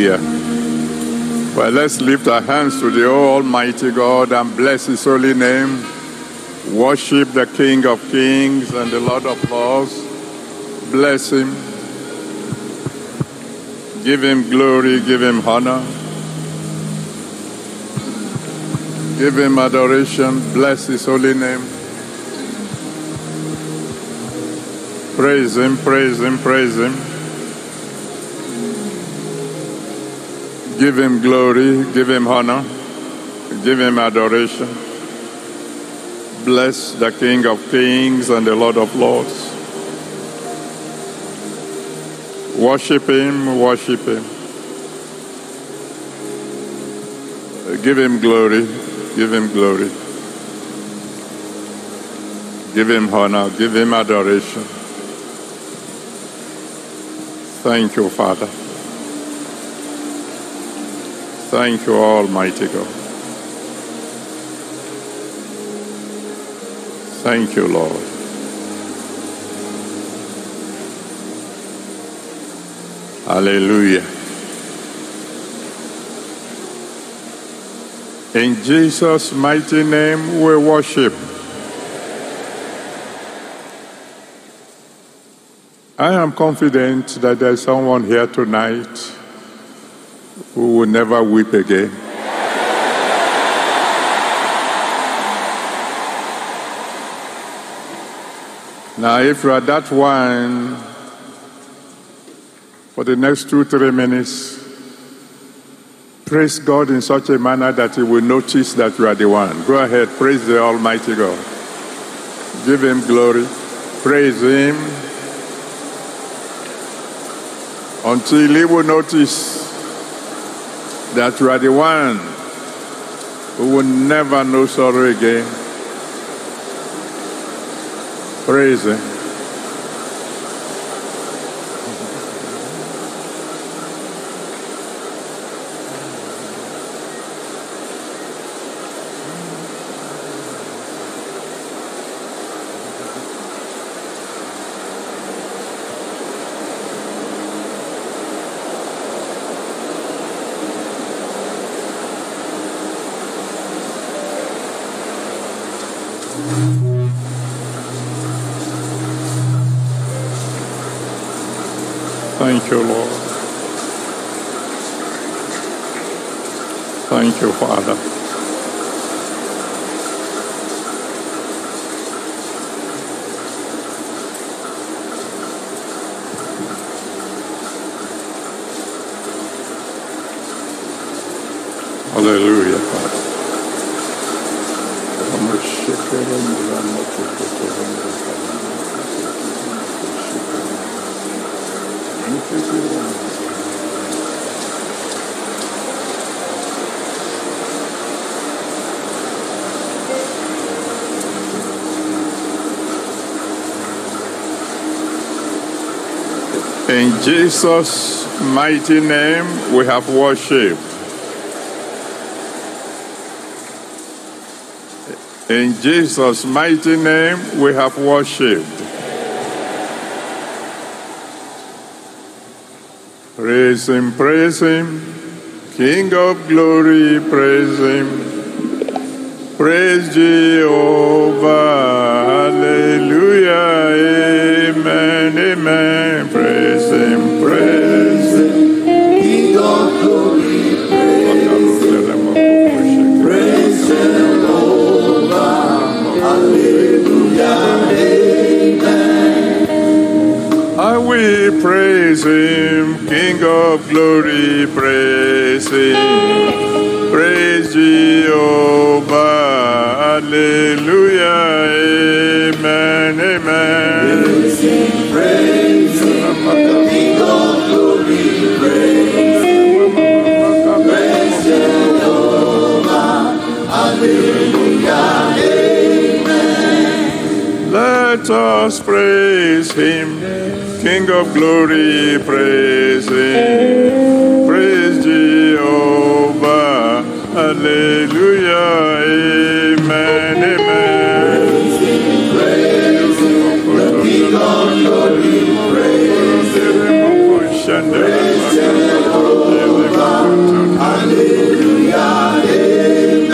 Hallelujah. Well, let's lift our hands to the Almighty God and bless His holy name. Worship the King of Kings and the Lord of Lords. Bless Him. Give Him glory, give Him honor. Give Him adoration. Bless His holy name. Praise Him, praise Him, praise Him. Give him glory, give him honor, give him adoration. Bless the King of Kings and the Lord of Lords. Worship him, worship him. Give him glory, give him glory. Give him honor, give him adoration. Thank you, Father. Thank you, Almighty God. Thank you, Lord. Hallelujah. In Jesus' mighty name we worship. I am confident that there's someone here tonight who will never weep again. Now, if you are that one, for the next two, three minutes, praise God in such a manner that He will notice that you are the one. Go ahead, praise the Almighty God. Give Him glory, praise Him until He will notice that you are the one who will never know sorrow again. Praise Him. Thank you, Lord. Thank you, Father. Hallelujah, Father. In Jesus' mighty name, we have worship. In Jesus' mighty name, we have worship. Praise Him, praise Him. King of glory, praise Him. Praise Jehovah. Hallelujah. Amen. Amen. Praise Him. King of glory, praise Jehovah. Hallelujah. I will praise Him. King of glory, praise Him. Praise Jehovah. Hallelujah. Amen. Let us praise him. King of glory, praise him. Praise Jehovah. Hallelujah. Amen. Amen. Praise him, praise him. The King of glory, praise him. Jehovah. Hallelujah. Amen.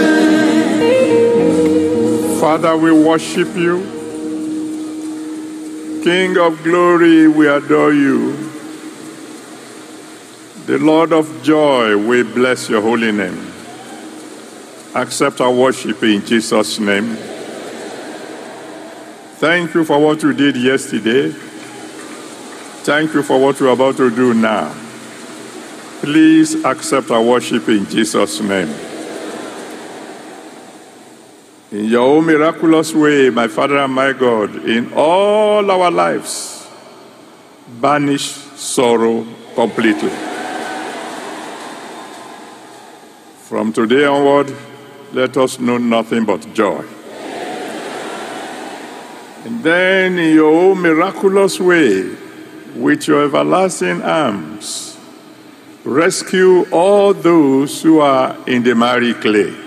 Father, we worship you. King of glory, we adore you. The Lord of joy, we bless your holy name. Accept our worship in Jesus' name. Thank you for what you did yesterday. Thank you for what you're about to do now. Please accept our worship in Jesus' name. In your own miraculous way, my Father and my God, in all our lives, banish sorrow completely. From today onward, let us know nothing but joy. And then, in your own miraculous way, with your everlasting arms, rescue all those who are in the miry clay.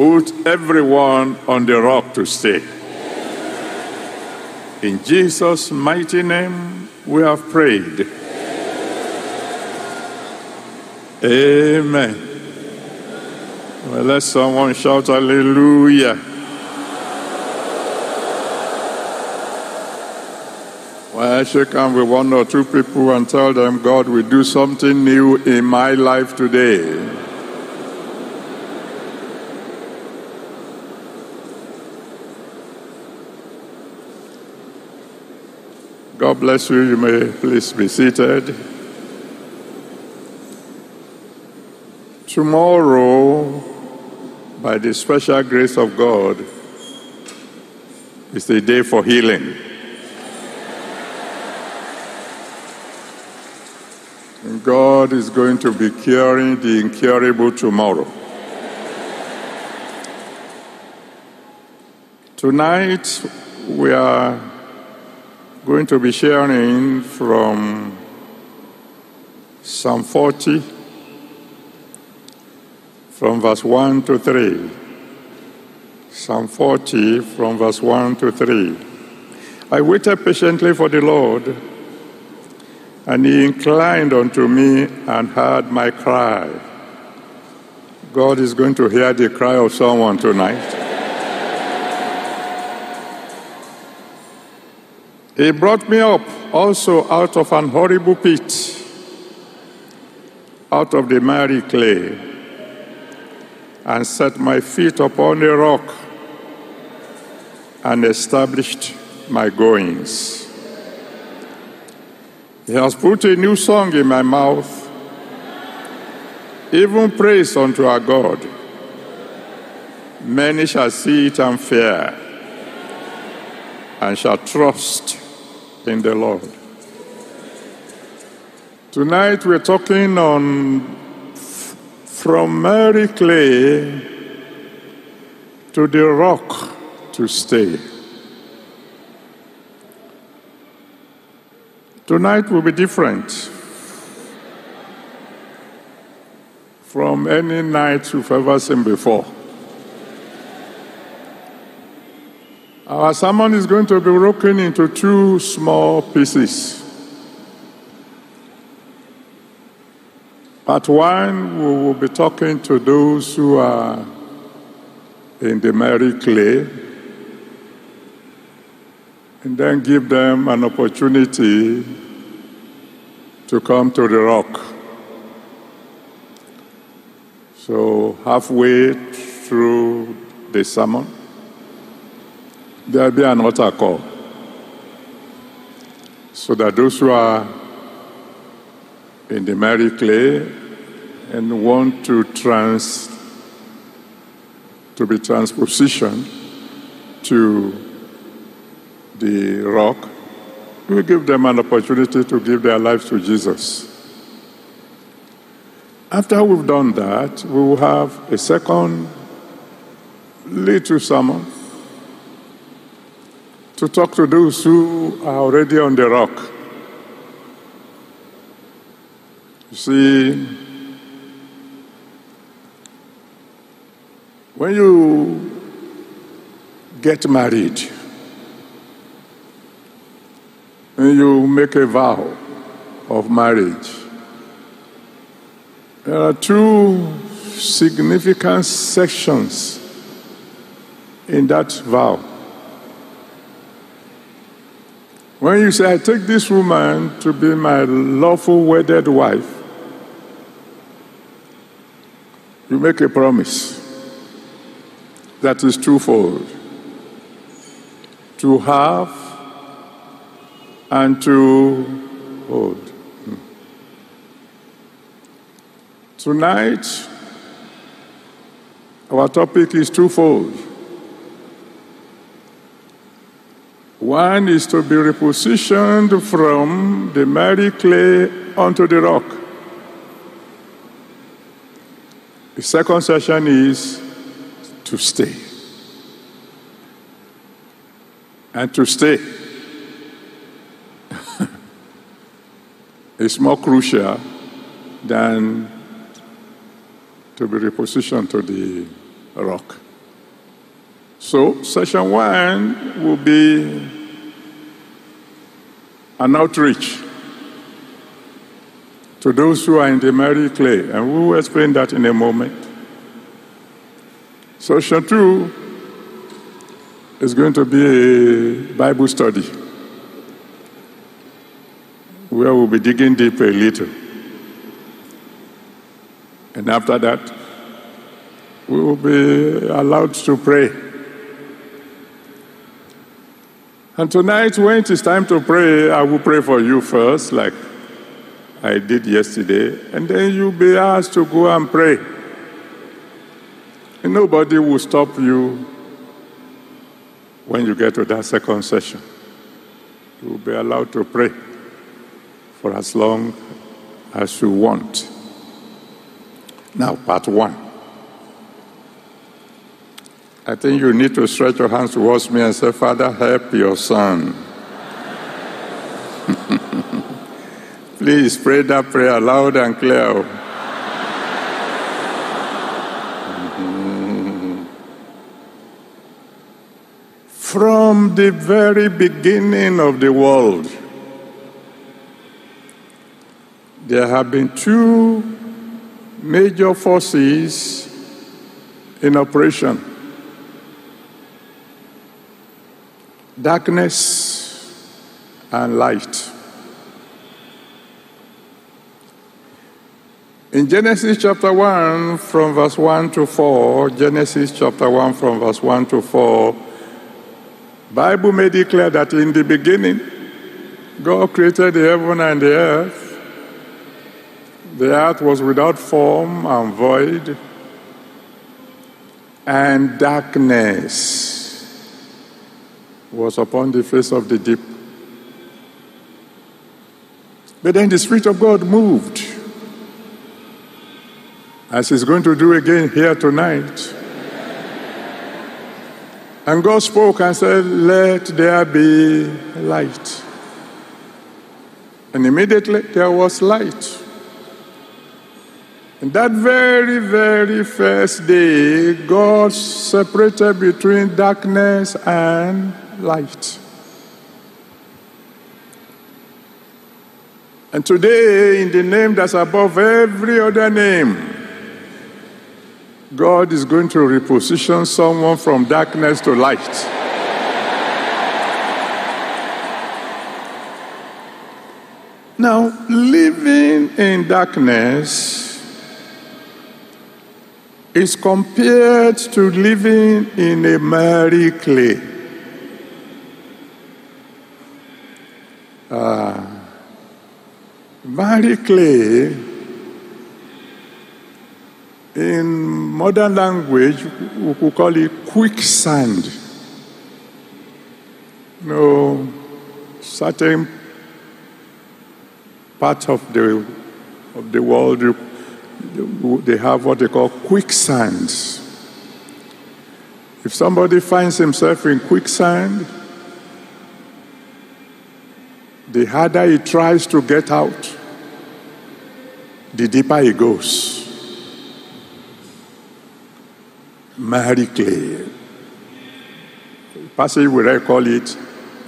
Put everyone on the rock to stay. In Jesus' mighty name, we have prayed. Amen. Well, let someone shout hallelujah. Well, I shake hands with one or two people and tell them, God will do something new in my life today. God bless you. You may please be seated. Tomorrow, by the special grace of God, is the day for healing. And God is going to be curing the incurable tomorrow. Tonight, we are going to be sharing from Psalm 40, from verse 1 to 3. Psalm 40, from verse 1 to 3. I waited patiently for the Lord, and he inclined unto me and heard my cry. God is going to hear the cry of someone tonight. He brought me up also out of an horrible pit, out of the miry clay, and set my feet upon a rock and established my goings. He has put a new song in my mouth, even praise unto our God. Many shall see it and fear, and shall trust in the Lord. Tonight we're talking on from miry clay to the rock to stay. Tonight will be different from any night you've ever seen before. Our sermon is going to be broken into two small pieces. Part one, we will be talking to those who are in the miry clay and then give them an opportunity to come to the rock. So, halfway through the sermon, there'll be an altar call so that those who are in the miry clay and want to trans to be transpositioned to the rock, we give them an opportunity to give their lives to Jesus. After we've done that, we will have a second little sermon to talk to those who are already on the rock. You see, when you get married, and you make a vow of marriage, there are two significant sections in that vow. When you say, I take this woman to be my lawful wedded wife, you make a promise that is twofold to have and to hold. Hmm. Tonight, our topic is twofold. One is to be repositioned from the miry clay onto the rock. The second session is to stay. And to stay is more crucial than to be repositioned to the rock. So, session one will be an outreach to those who are in the miry clay, and we will explain that in a moment. Session two is going to be a Bible study where we'll be digging deeper a little. And after that, we will be allowed to pray. And tonight, when it is time to pray, I will pray for you first, like I did yesterday, and then you'll be asked to go and pray. And nobody will stop you when you get to that second session. You will be allowed to pray for as long as you want. Now, part one. I think you need to stretch your hands towards me and say, Father, help your son. Please pray that prayer loud and clear. From the very beginning of the world, there have been two major forces in operation darkness and light. In Genesis chapter 1, from verse 1 to 4, Genesis chapter 1, from verse 1 to 4, Bible may declare that in the beginning, God created the heaven and the earth. The earth was without form and void, and darkness was upon the face of the deep. But then the Spirit of God moved, as He's going to do again here tonight. And God spoke and said, Let there be light. And immediately there was light. And that very, very first day, God separated between darkness and light. And today, in the name that's above every other name, God is going to reposition someone from darkness to light. Now, living in darkness is compared to living in a miry clay. Uh, miry clay in modern language, we could call it quicksand. You know, certain parts of the of the world they have what they call quicksands. If somebody finds himself in quicksand, the harder he tries to get out, the deeper he goes. miry clay. Passage we call it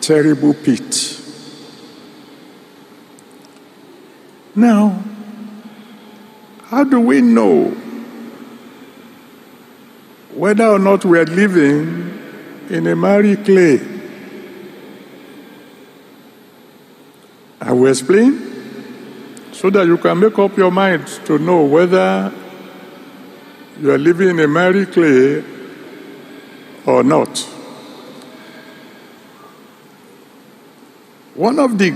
terrible pit. Now, how do we know whether or not we are living in a miry clay. I will explain so that you can make up your mind to know whether you are living in a miry clay or not. One of the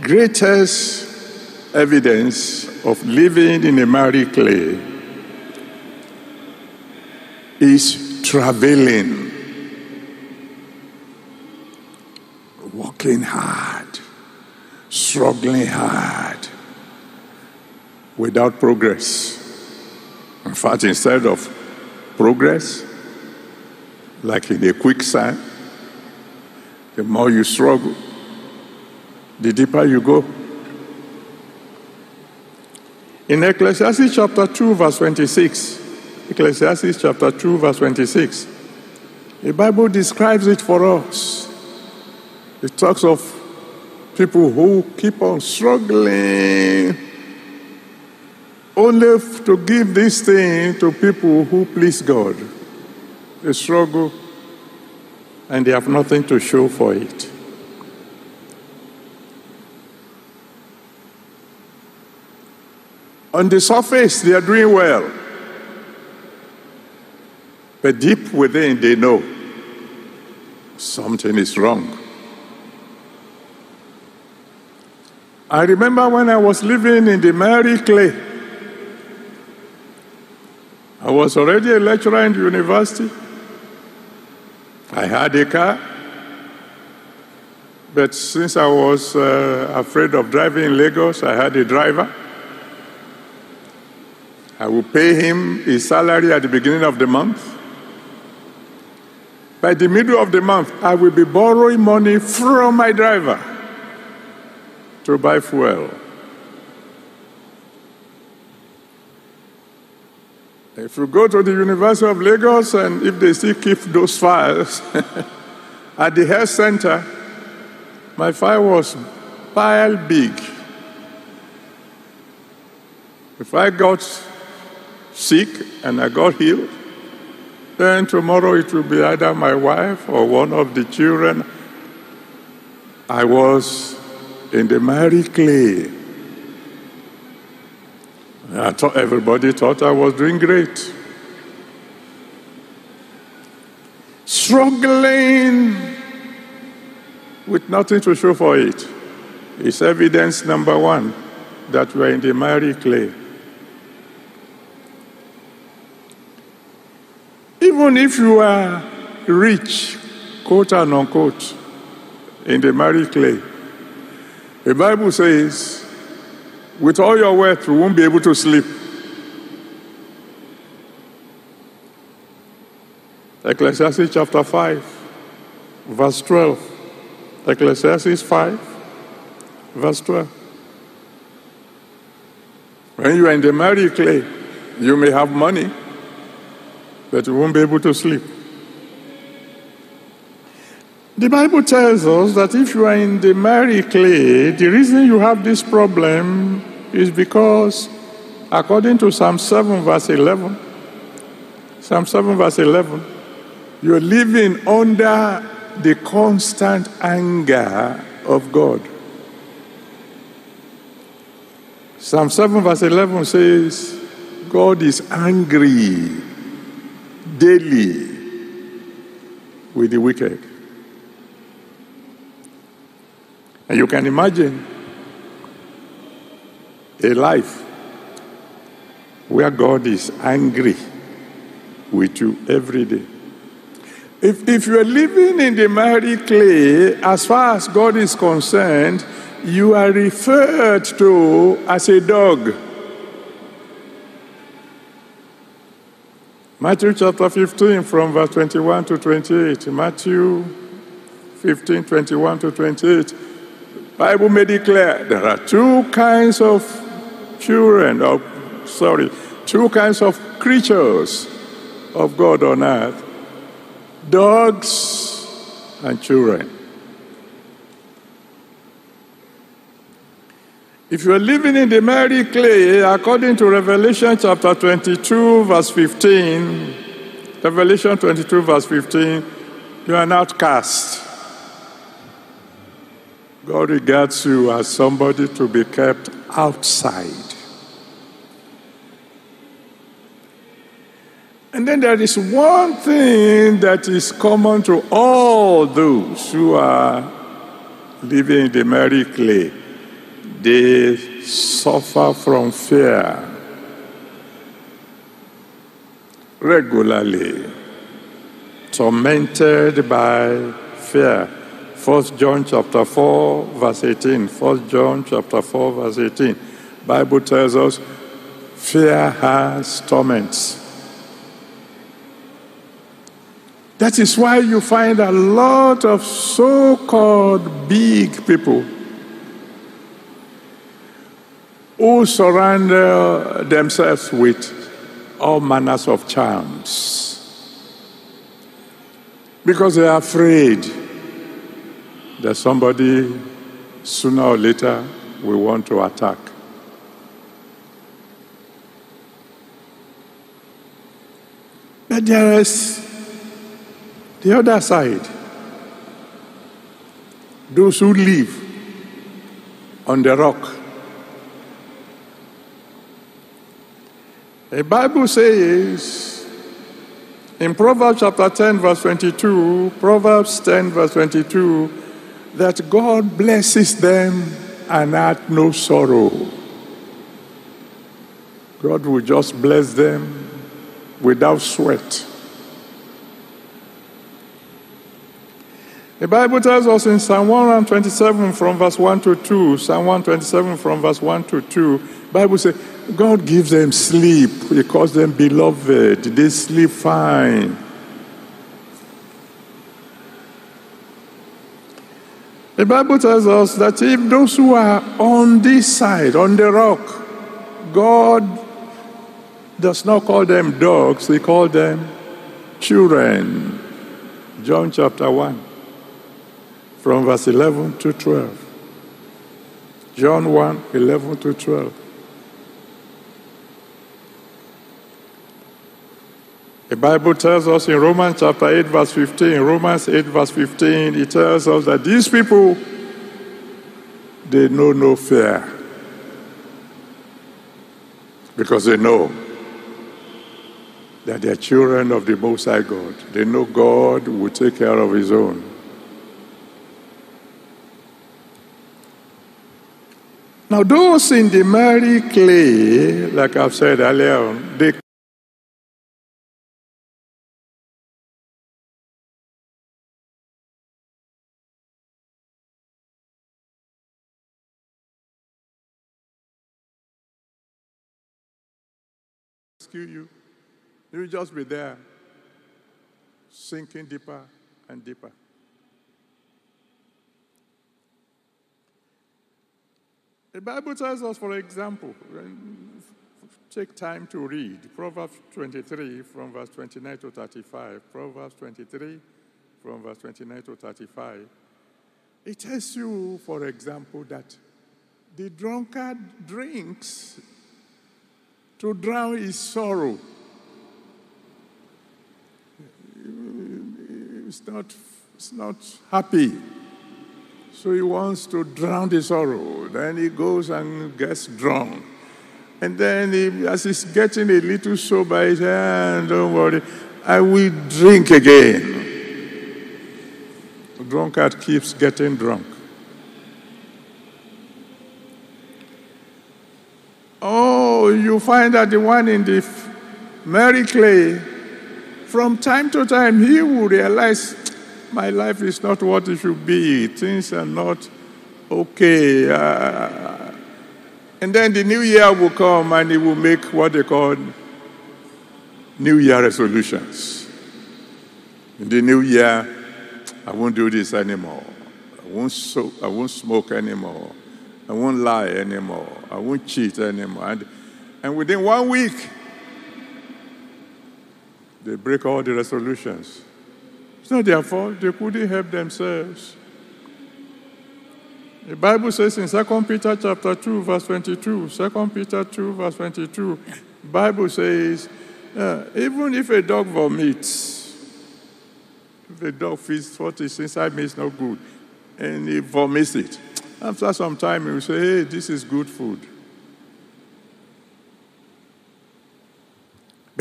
greatest evidence of living in a miry clay is traveling, working hard, struggling hard without progress. In fact, instead of progress, like in a quicksand, the more you struggle, the deeper you go. In Ecclesiastes chapter 2, verse 26, Ecclesiastes chapter 2, verse 26, the Bible describes it for us. It talks of people who keep on struggling only to give this thing to people who please God. They struggle and they have nothing to show for it. On the surface, they are doing well. But deep within, they know something is wrong. I remember when I was living in the miry clay. I was already a lecturer in the university. I had a car. But since I was uh, afraid of driving in Lagos, I had a driver. I would pay him his salary at the beginning of the month. By the middle of the month, I will be borrowing money from my driver to buy fuel. If you go to the University of Lagos and if they still keep those files at the health center, my file was pile big. If I got sick and I got healed, then tomorrow it will be either my wife or one of the children. I was in the miry clay. I thought everybody thought I was doing great. Struggling with nothing to show for it is evidence number one that we're in the miry clay. Even if you are rich, quote and unquote, in the miry clay, the Bible says, with all your wealth, you won't be able to sleep. Ecclesiastes chapter 5, verse 12. Ecclesiastes 5, verse 12. When you are in the miry clay, you may have money, but you won't be able to sleep. The Bible tells us that if you are in the miry clay, the reason you have this problem is because, according to Psalm 7, verse 11, Psalm 7, verse 11, you're living under the constant anger of God. Psalm 7, verse 11 says, God is angry daily with the wicked. And you can imagine a life where God is angry with you every day. If, if you are living in the miry clay, as far as God is concerned, you are referred to as a dog. Matthew chapter 15, from verse 21 to 28. Matthew 15, 21 to 28. Bible may declare there are two kinds of children, of sorry, two kinds of creatures of God on earth dogs and children. If you are living in the miry clay, according to Revelation chapter 22, verse 15, Revelation 22, verse 15, you are an outcast. God regards you as somebody to be kept outside. And then there is one thing that is common to all those who are living in the miry clay. They suffer from fear regularly, tormented by fear. First John chapter 4, verse 18. First John chapter 4, verse 18. Bible tells us fear has torments. That is why you find a lot of so called big people who surround themselves with all manners of charms because they are afraid that somebody sooner or later will want to attack. But there is the other side. Those who live on the rock. The Bible says in Proverbs chapter 10, verse 22, Proverbs 10, verse 22, that God blesses them and had no sorrow. God will just bless them without sweat. The Bible tells us in Psalm 127 from verse 1 to 2, Psalm 127 from verse 1 to 2, Bible says, God gives them sleep. He calls them beloved. They sleep fine. The Bible tells us that if those who are on this side, on the rock, God does not call them dogs, He calls them children. John chapter 1, from verse 11 to 12. John 1, 11 to 12. The Bible tells us in Romans chapter 8, verse 15, Romans 8, verse 15, it tells us that these people, they know no fear. Because they know that they're children of the Most High God. They know God will take care of His own. Now, those in the miry clay, like I've said earlier, they rescue you. You'll just be there, sinking deeper and deeper. The Bible tells us, for example, take time to read Proverbs 23 from verse 29 to 35. Proverbs 23 from verse 29 to 35. It tells you, for example, that the drunkard drinks to drown his sorrow. It's not, it's not happy. So he wants to drown the sorrow. Then he goes and gets drunk. And then he, as he's getting a little sober, he says, ah, don't worry, I will drink again. The drunkard keeps getting drunk. Oh, you find that the one in the miry clay, from time to time, he will realize my life is not what it should be. Things are not okay. Uh, and then the new year will come and he will make what they call New Year resolutions. In the new year, I won't do this anymore. I won't, so, I won't smoke anymore. I won't lie anymore. I won't cheat anymore. And, and within one week, they break all the resolutions. It's not their fault. They couldn't help themselves. The Bible says in 2 Peter chapter 2, verse 22, 2 Peter 2, verse 22, Bible says, Uh, even if a dog vomits, if a dog feels what is inside me is not good, and he vomits it, after some time he will say, hey, this is good food.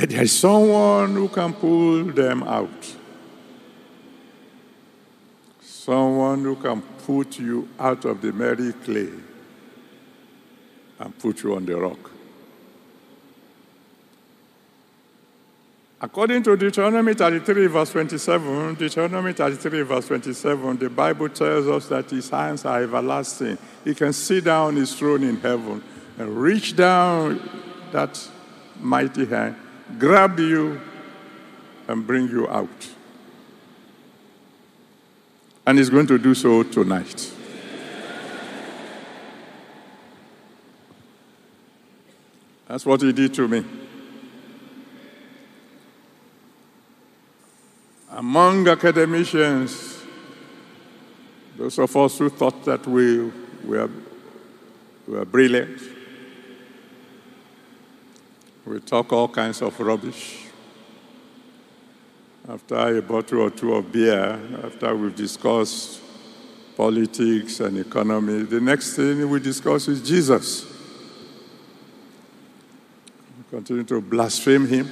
But there is someone who can pull them out. Someone who can put you out of the miry clay and put you on the rock. According to Deuteronomy 33, verse 27, Deuteronomy 33, verse 27, the Bible tells us that his hands are everlasting. He can sit down his throne in heaven and reach down that mighty hand, grab you, and bring you out. And he's going to do so tonight. That's what he did to me. Among academicians, those of us who thought that we were, were brilliant, we talk all kinds of rubbish. After a bottle or two of beer, after we've discussed politics and economy, the next thing we discuss is Jesus. We continue to blaspheme him.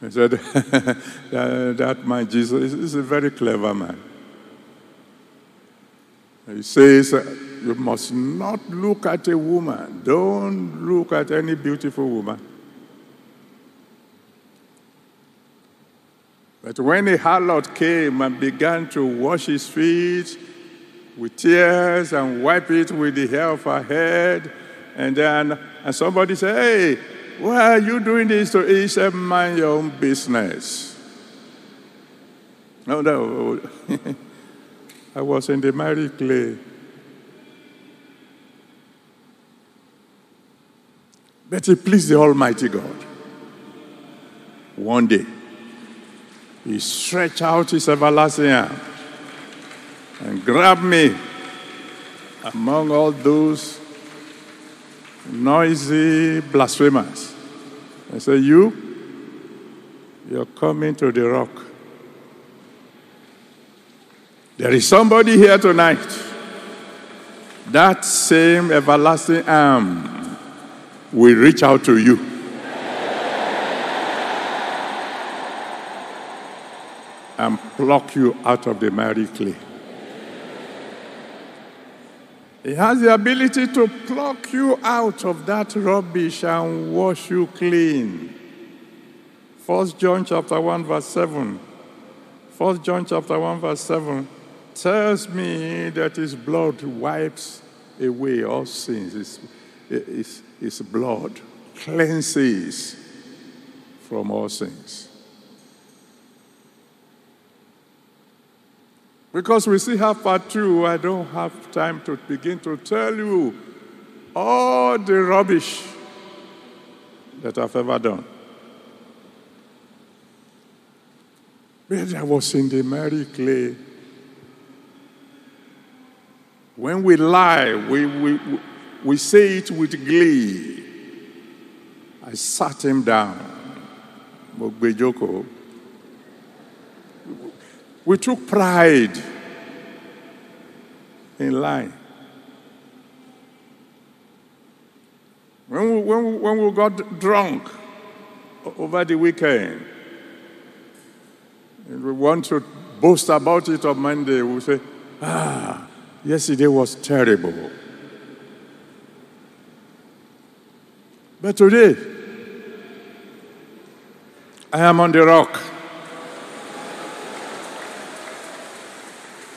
He said, that, that man Jesus is a very clever man. He says, You must not look at a woman. Don't look at any beautiful woman. But when a harlot came and began to wash his feet with tears and wipe it with the hair of her head, and then and somebody said, Hey, why are you doing this to he said, Mind your own business. Oh, no, no. I was in the miry clay. But it pleased the Almighty God. One day, He stretched out His everlasting arm and grabbed me among all those noisy blasphemers. I said, You, you're coming to the rock. There is somebody here tonight. That same everlasting arm will reach out to you. And pluck you out of the miry clay. He has the ability to pluck you out of that rubbish and wash you clean. First John chapter 1 verse 7. First John chapter 1 verse 7 tells me that his blood wipes away all sins. His, his, his blood cleanses from all sins. Because we still have part two, I don't have time to begin to tell you all the rubbish that I've ever done. But I was in the miry clay. When we lie, we, we, we say it with glee. I sat him down. We took pride in lying. When we, when, we, when we got drunk over the weekend, and we want to boast about it on Monday, we say, ah, yesterday was terrible. But today, I am on the rock.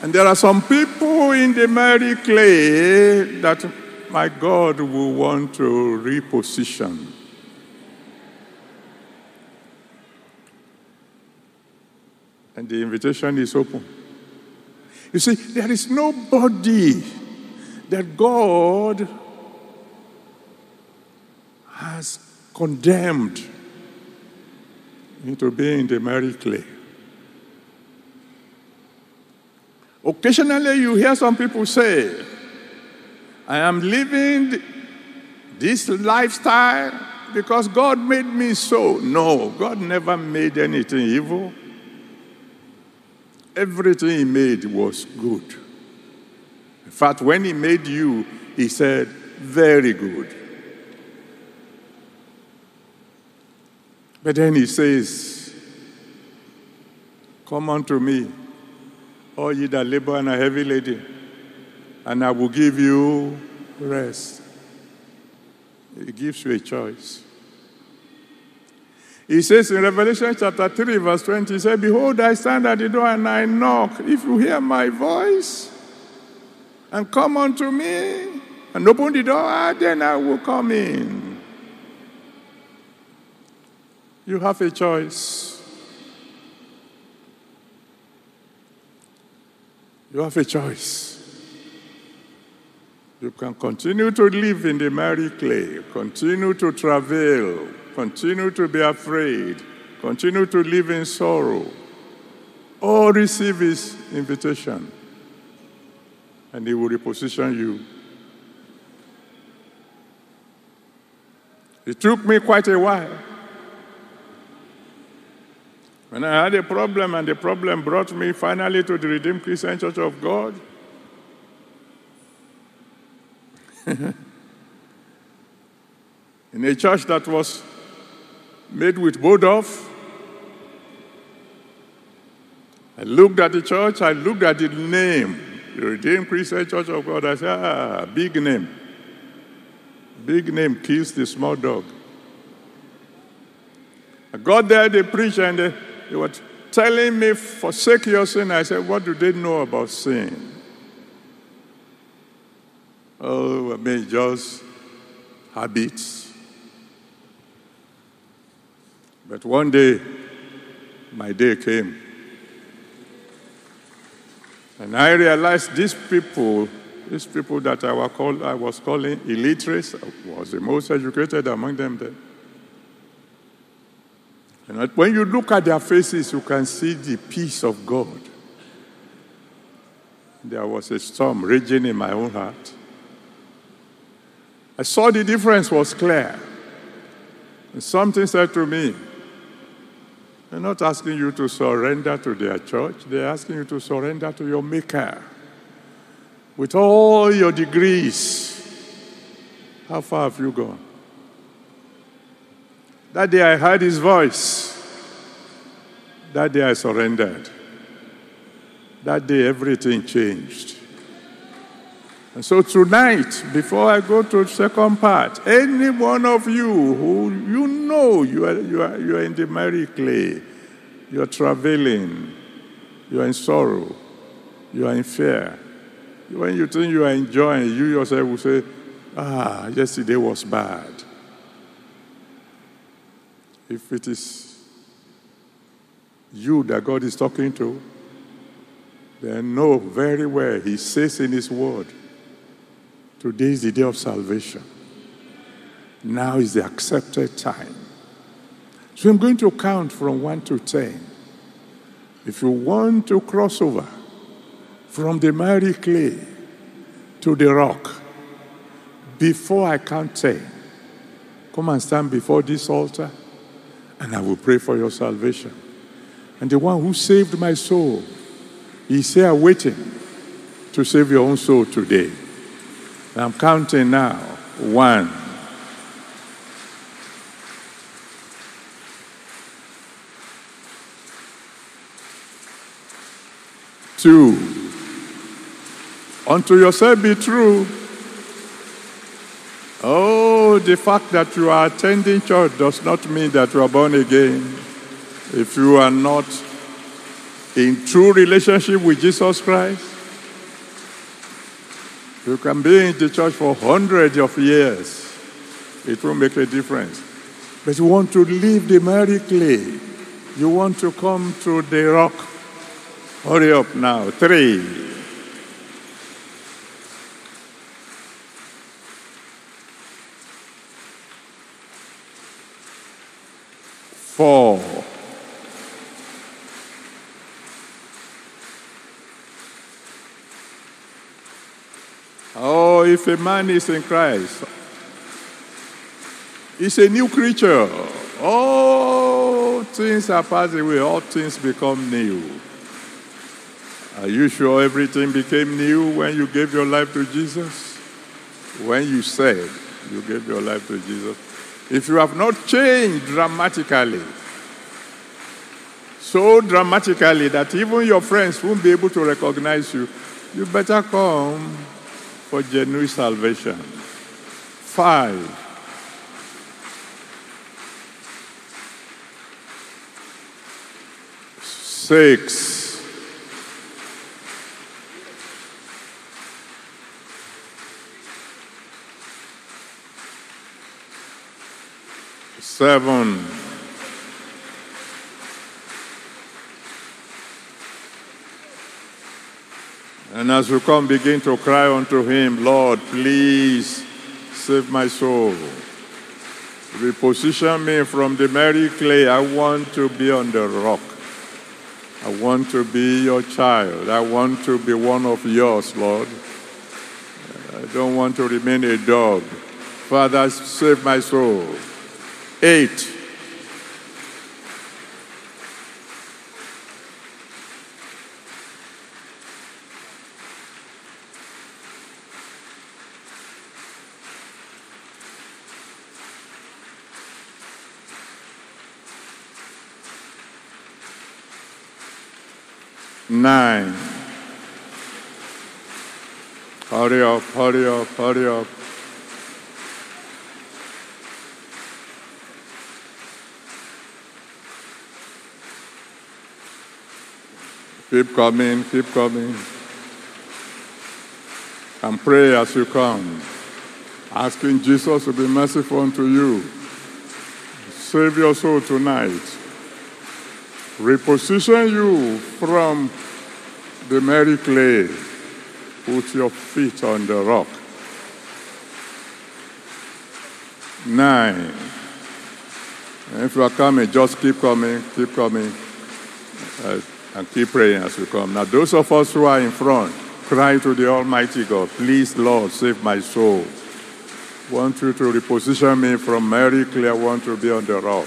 And there are some people in the miry clay that my God will want to reposition. And the invitation is open. You see, there is nobody that God has condemned into being the miry clay. Occasionally, you hear some people say, I am living this lifestyle because God made me so. No, God never made anything evil. Everything He made was good. In fact, when He made you, He said, Very good. But then He says, Come unto me, all ye that labor and are heavy laden, and I will give you rest. He gives you a choice. He says in Revelation chapter 3, verse 20, He said, Behold, I stand at the door and I knock. If you hear my voice and come unto me and open the door, ah, then I will come in. You have a choice. You have a choice. You can continue to live in the miry clay, continue to travail, continue to be afraid, continue to live in sorrow, or receive his invitation, and he will reposition you. It took me quite a while. When I had a problem, and the problem brought me finally to the Redeemed Christian Church of God. in a church that was made with wood off. I looked at the church, I looked at the name, the Redeemed Christian Church of God. I said, ah, big name. Big name kills the small dog. I got there, they preached, and they, they were telling me, forsake your sin. I said, what do they know about sin? Oh, I mean, just habits. But one day, my day came. And I realized these people, these people that I I was calling illiterates, I was the most educated among them. And when you look at their faces, you can see the peace of God. There was a storm raging in my own heart. I saw the difference was clear. And something said to me, they're not asking you to surrender to their church, they're asking you to surrender to your Maker. With all your degrees, how far have you gone? That day I heard his voice. That day I surrendered. That day everything changed. And so tonight, before I go to the second part, any one of you who you know you are, you are, you are in the miry clay, you are traveling, you are in sorrow, you are in fear. When you think you are enjoying, you yourself will say, ah, yesterday was bad. If it is you that God is talking to, then know very well, He says in His word, Today is the day of salvation. Now is the accepted time. So I'm going to count from 1 to 10. If you want to cross over from the miry clay to the rock, before I count 10, come and stand before this altar and I will pray for your salvation. And the one who saved my soul is here waiting to save your own soul today. I'm counting now. One. Two. Unto yourself be true. Oh, the fact that you are attending church does not mean that you are born again. If you are not in true relationship with Jesus Christ, you can be in the church for hundreds of years. It won't make a difference. But you want to leave the miry clay. You want to come to the rock. Hurry up now. Three. Four. Oh, if a man is in Christ, he's a new creature. All things are passed away, all things become new. Are you sure everything became new when you gave your life to Jesus? When you said you gave your life to Jesus? If you have not changed dramatically, so dramatically that even your friends won't be able to recognize you, you better come for genuine salvation. Five. Six. Seven. And as we come, begin to cry unto Him, Lord, please save my soul. Reposition me from the miry clay. I want to be on the rock. I want to be your child. I want to be one of yours, Lord. I don't want to remain a dog. Father, save my soul. Eight. Nine. Hurry up, hurry up, hurry up. Keep coming, keep coming. And pray as you come, asking Jesus to be merciful unto you. Save your soul tonight. Reposition you from the miry clay. Put your feet on the rock. Nine. If you are coming, just keep coming, keep coming. Uh, and keep praying as we come. Now, those of us who are in front, cry to the Almighty God, please, Lord, save my soul. Want you to reposition me from miry clay, want to be on the rock.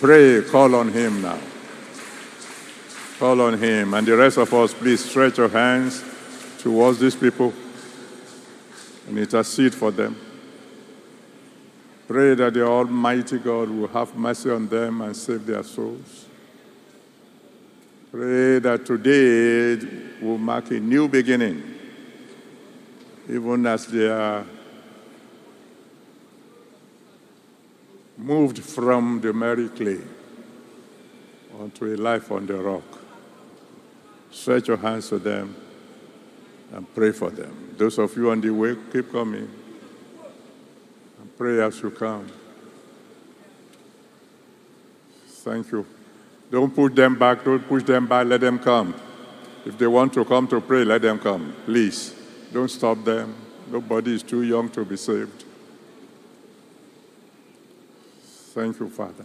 Pray, call on Him now. Call on Him. And the rest of us, please stretch your hands towards these people and intercede for them. Pray that the Almighty God will have mercy on them and save their souls. Pray that today will mark a new beginning, even as they are moved from the miry clay onto a life on the rock. Stretch your hands to them and pray for them. Those of you on the way, keep coming and pray as you come. Thank you. Don't push them back. Don't push them back. Let them come. If they want to come to pray, let them come. Please. Don't stop them. Nobody is too young to be saved. Thank you, Father.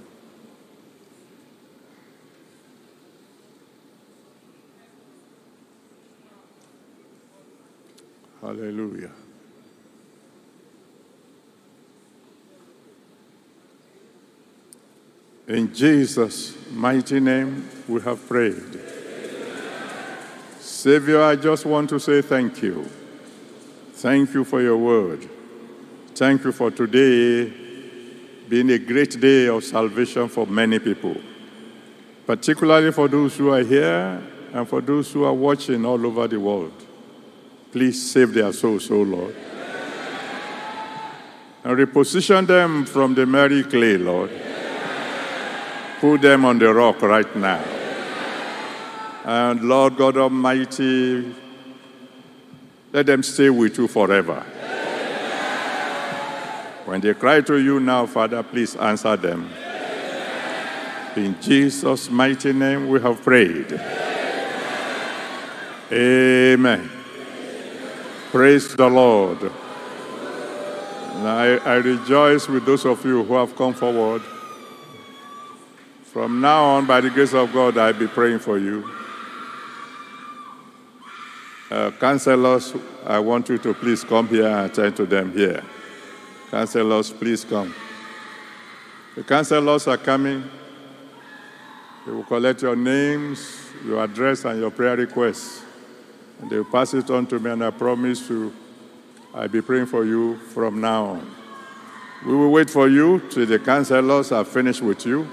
Hallelujah. In Jesus' mighty name, we have prayed. Savior, I just want to say thank you. Thank you for your word. Thank you for today being a great day of salvation for many people, particularly for those who are here and for those who are watching all over the world. Please save their souls, O Lord. And reposition them from the miry clay, Lord. Put them on the rock right now. And Lord God Almighty, let them stay with you forever. When they cry to you now, Father, please answer them. In Jesus' mighty name we have prayed. Amen. Praise the Lord. I, I rejoice with those of you who have come forward. From now on, by the grace of God, I'll be praying for you. Uh, counselors, I want you to please come here and attend to them here. Counselors, please come. The counselors are coming. They will collect your names, your address, and your prayer requests. And they will pass it on to me, and I promise to I'll be praying for you from now on. We will wait for you till the counselors are finished with you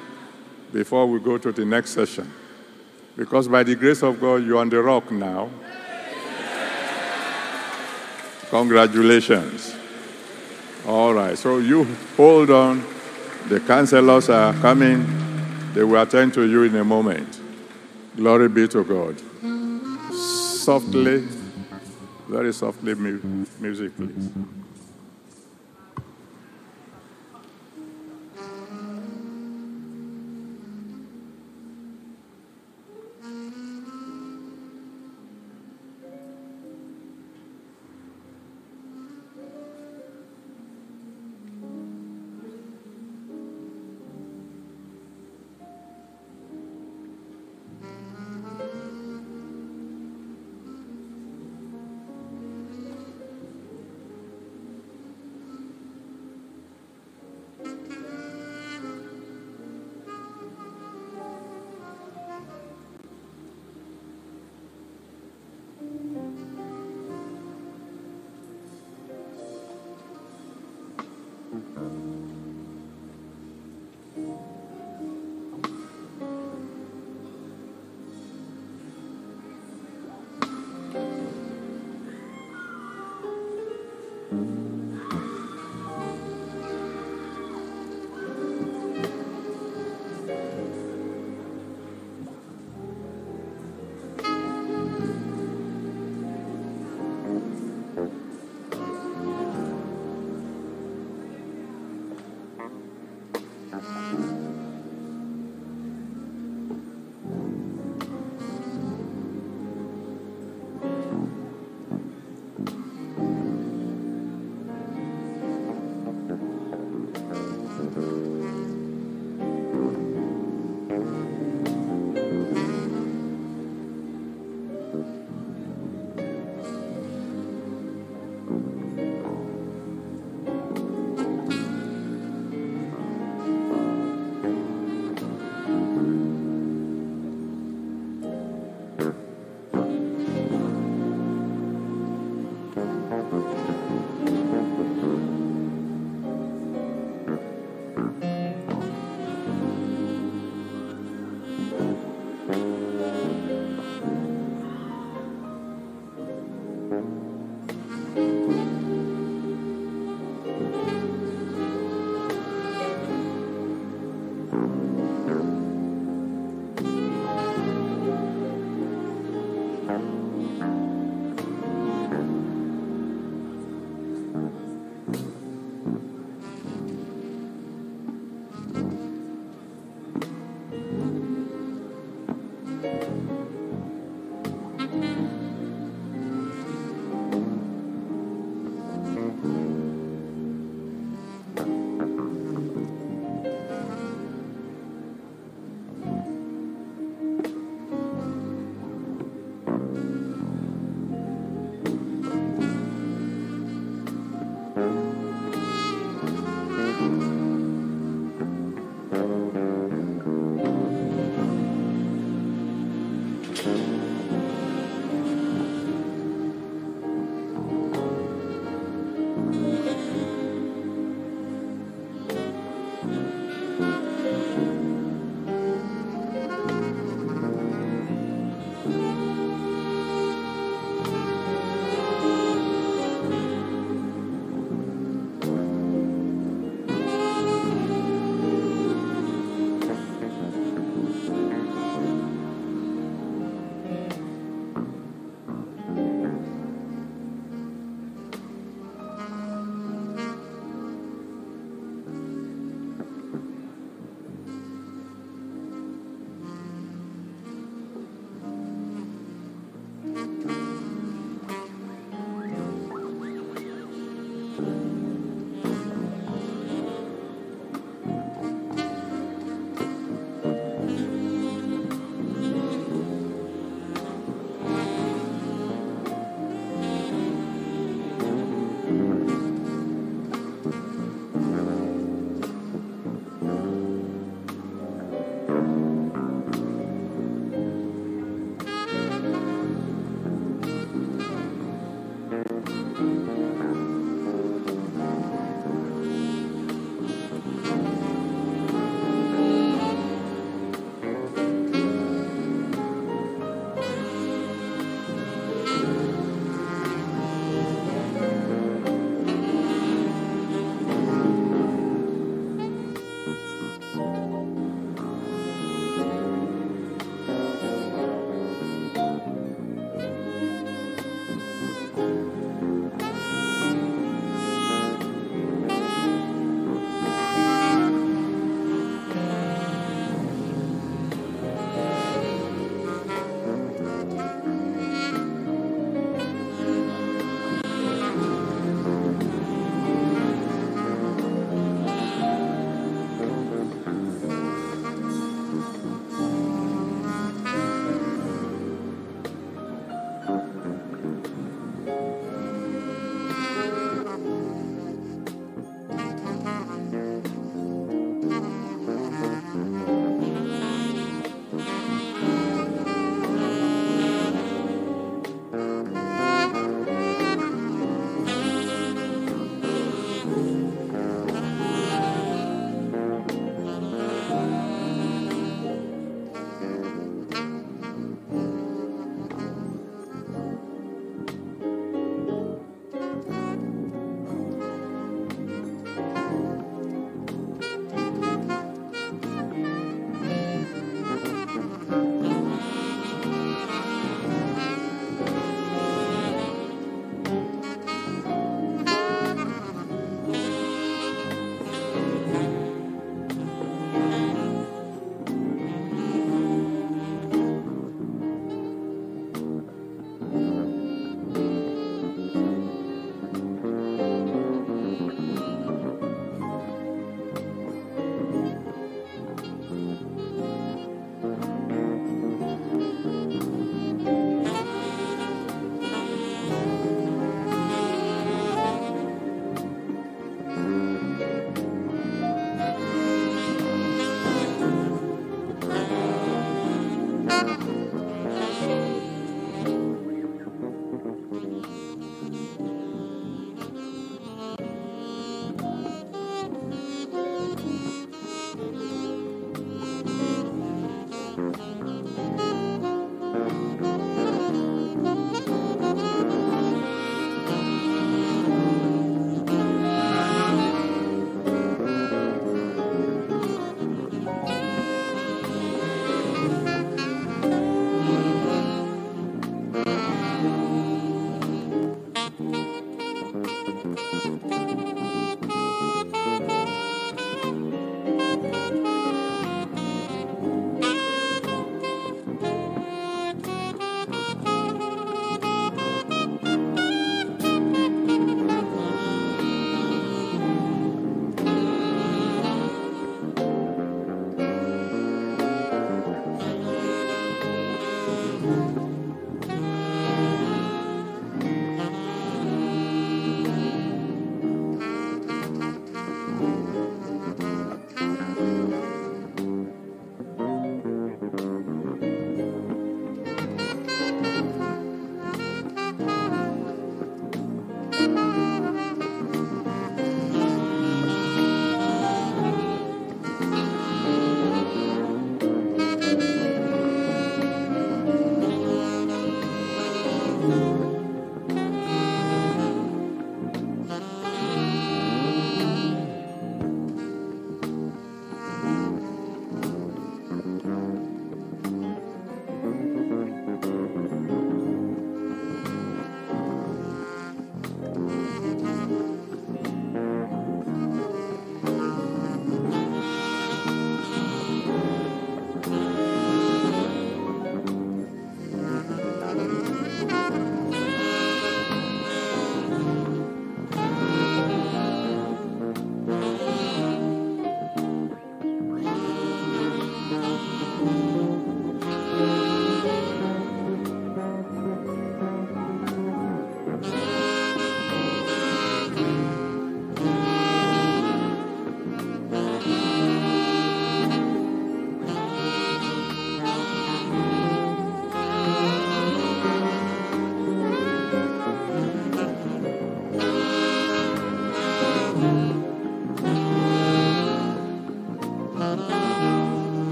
before we go to the next session. Because by the grace of God, you're on the rock now. Congratulations. All right, so you hold on. The counselors are coming. They will attend to you in a moment. Glory be to God. Softly, very softly, music, please.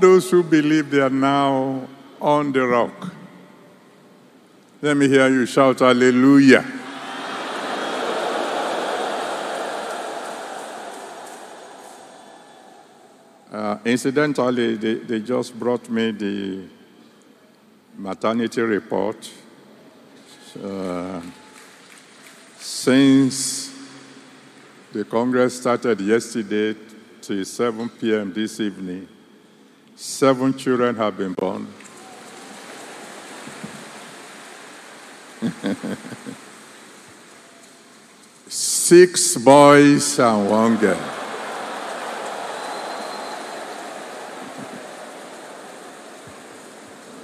Those who believe they are now on the rock, let me hear you shout hallelujah. Uh, incidentally, they, they just brought me the maternity report. Uh, since the Congress started yesterday till 7 p.m. this evening, seven children have been born. Six boys and one girl.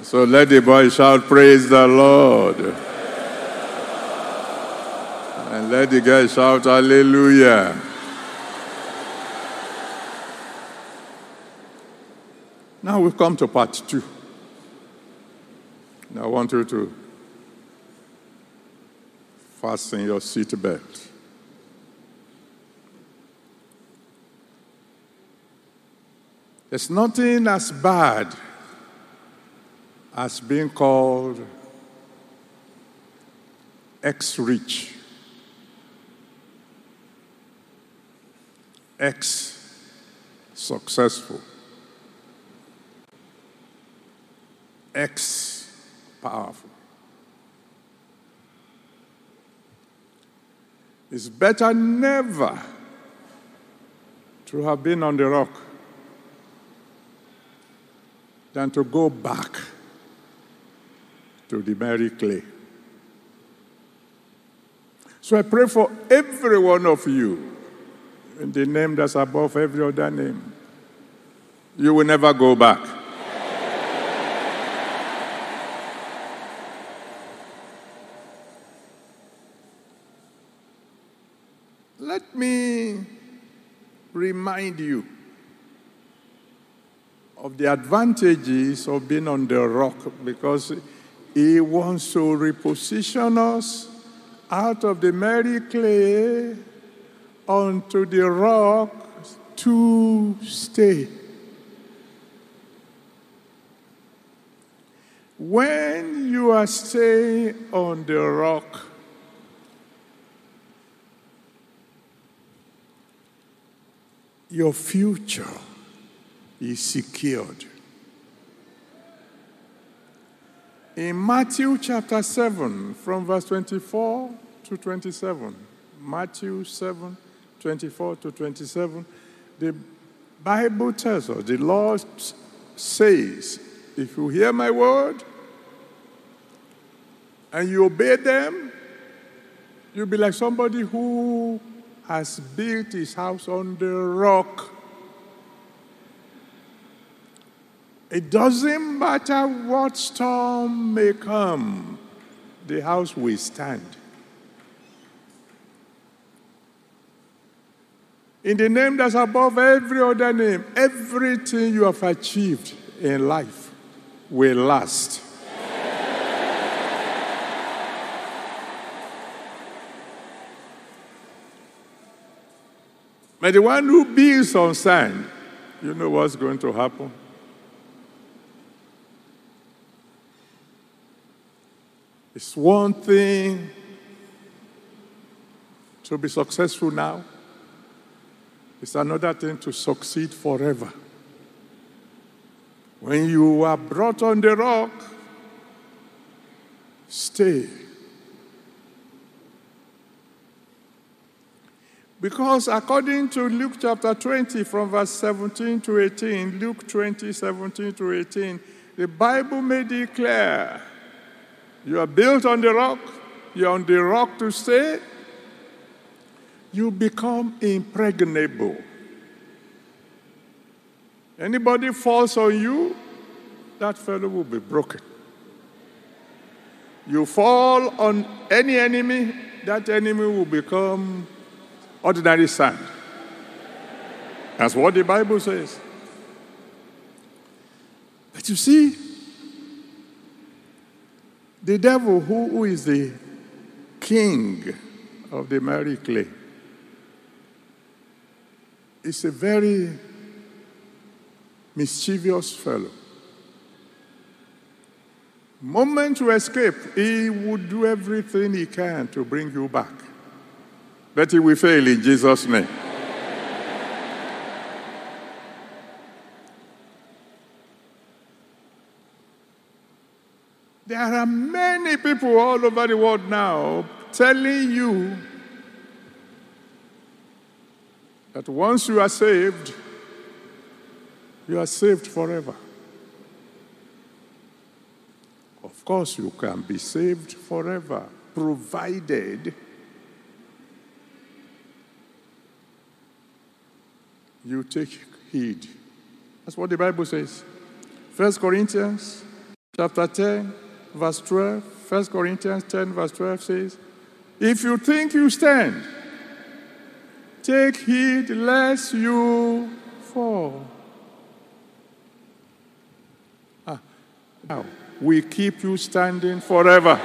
So let the boy shout, Praise the Lord. And let the girl shout, Hallelujah. Now we've come to part two. Now I want you to fasten your seatbelt. There's nothing as bad as being called ex rich, ex successful, ex powerful. It's better never to have been on the rock than to go back to the miry clay. So I pray for every one of you in the name that's above every other name. You will never go back. Let me remind you of the advantages of being on the rock because he wants to reposition us out of the miry clay onto the rock to stay. When you are staying on the rock, your future is secured. In Matthew chapter 7, from verse 24 to 27, Matthew 7, 24 to 27, the Bible tells us, the Lord says, if you hear my word and you obey them, you'll be like somebody who has built his house on the rock. It doesn't matter what storm may come, the house will stand. In the name that's above every other name, everything you have achieved in life will last. But the one who builds on sand, you know what's going to happen? It's one thing to be successful now, it's another thing to succeed forever. When you are brought on the rock, stay. Because according to Luke chapter 20, from verse 17 to 18, Luke 20, 17 to 18, the Bible made it clear you are built on the rock, you're on the rock to stay, you become impregnable. Anybody falls on you, that fellow will be broken. You fall on any enemy, that enemy will become ordinary sand. That's what the Bible says. But you see, the devil, who, who is the king of the miry clay, is a very mischievous fellow. Moment you escape, he would do everything he can to bring you back. But he will fail in Jesus' name. There are many people all over the world now telling you that once you are saved, you are saved forever. Of course, you can be saved forever, provided you take heed. That's what the Bible says. First Corinthians chapter 10, verse 12. 1 Corinthians 10, verse 12 says, If you think you stand, take heed lest you fall. Ah, now, we keep you standing forever.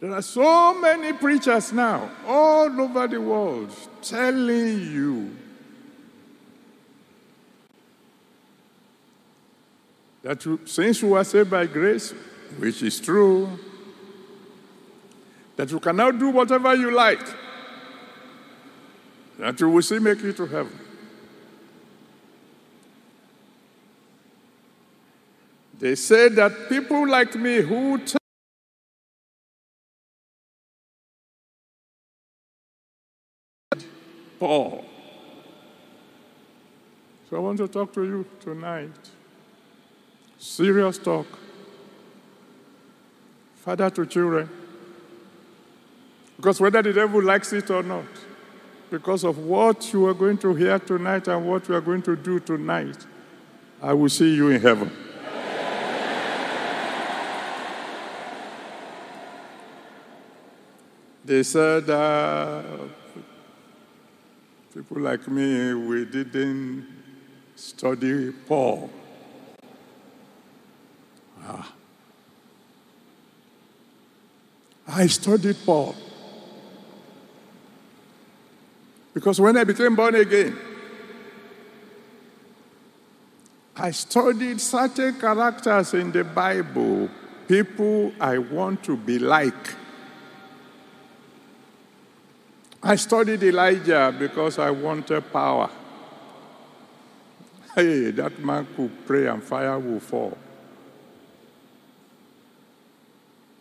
There are so many preachers now all over the world telling you that since you are saved by grace, which is true, that you can now do whatever you like, that you will still make it to heaven. They say that people like me who Paul. So I want to talk to you tonight. Serious talk. Father to children. Because whether the devil likes it or not, because of what you are going to hear tonight and what you are going to do tonight, I will see you in heaven. they said, uh, people like me, we didn't study Paul. Ah. I studied Paul. Because when I became born again, I studied certain characters in the Bible, people I want to be like. I studied Elijah because I wanted power. Hey, that man could pray and fire will fall.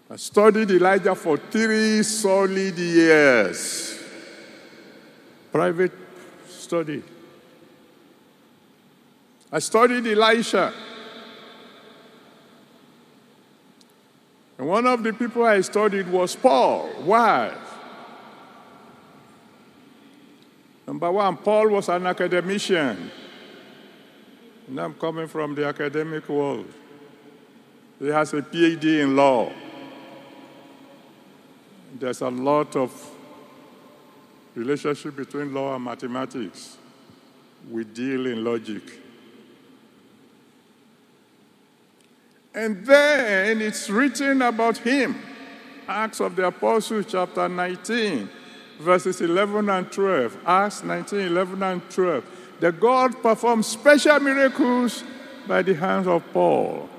I studied Elijah for three solid years. Private study. I studied Elisha. And one of the people I studied was Paul. Why? Number one, Paul was an academician. And I'm coming from the academic world. He has a PhD in law. There's a lot of relationship between law and mathematics. We deal in logic. And then it's written about him. Acts of the Apostles, chapter 19, verses 11 and 12. Acts 19, 11 and 12. That God performed special miracles by the hands of Paul.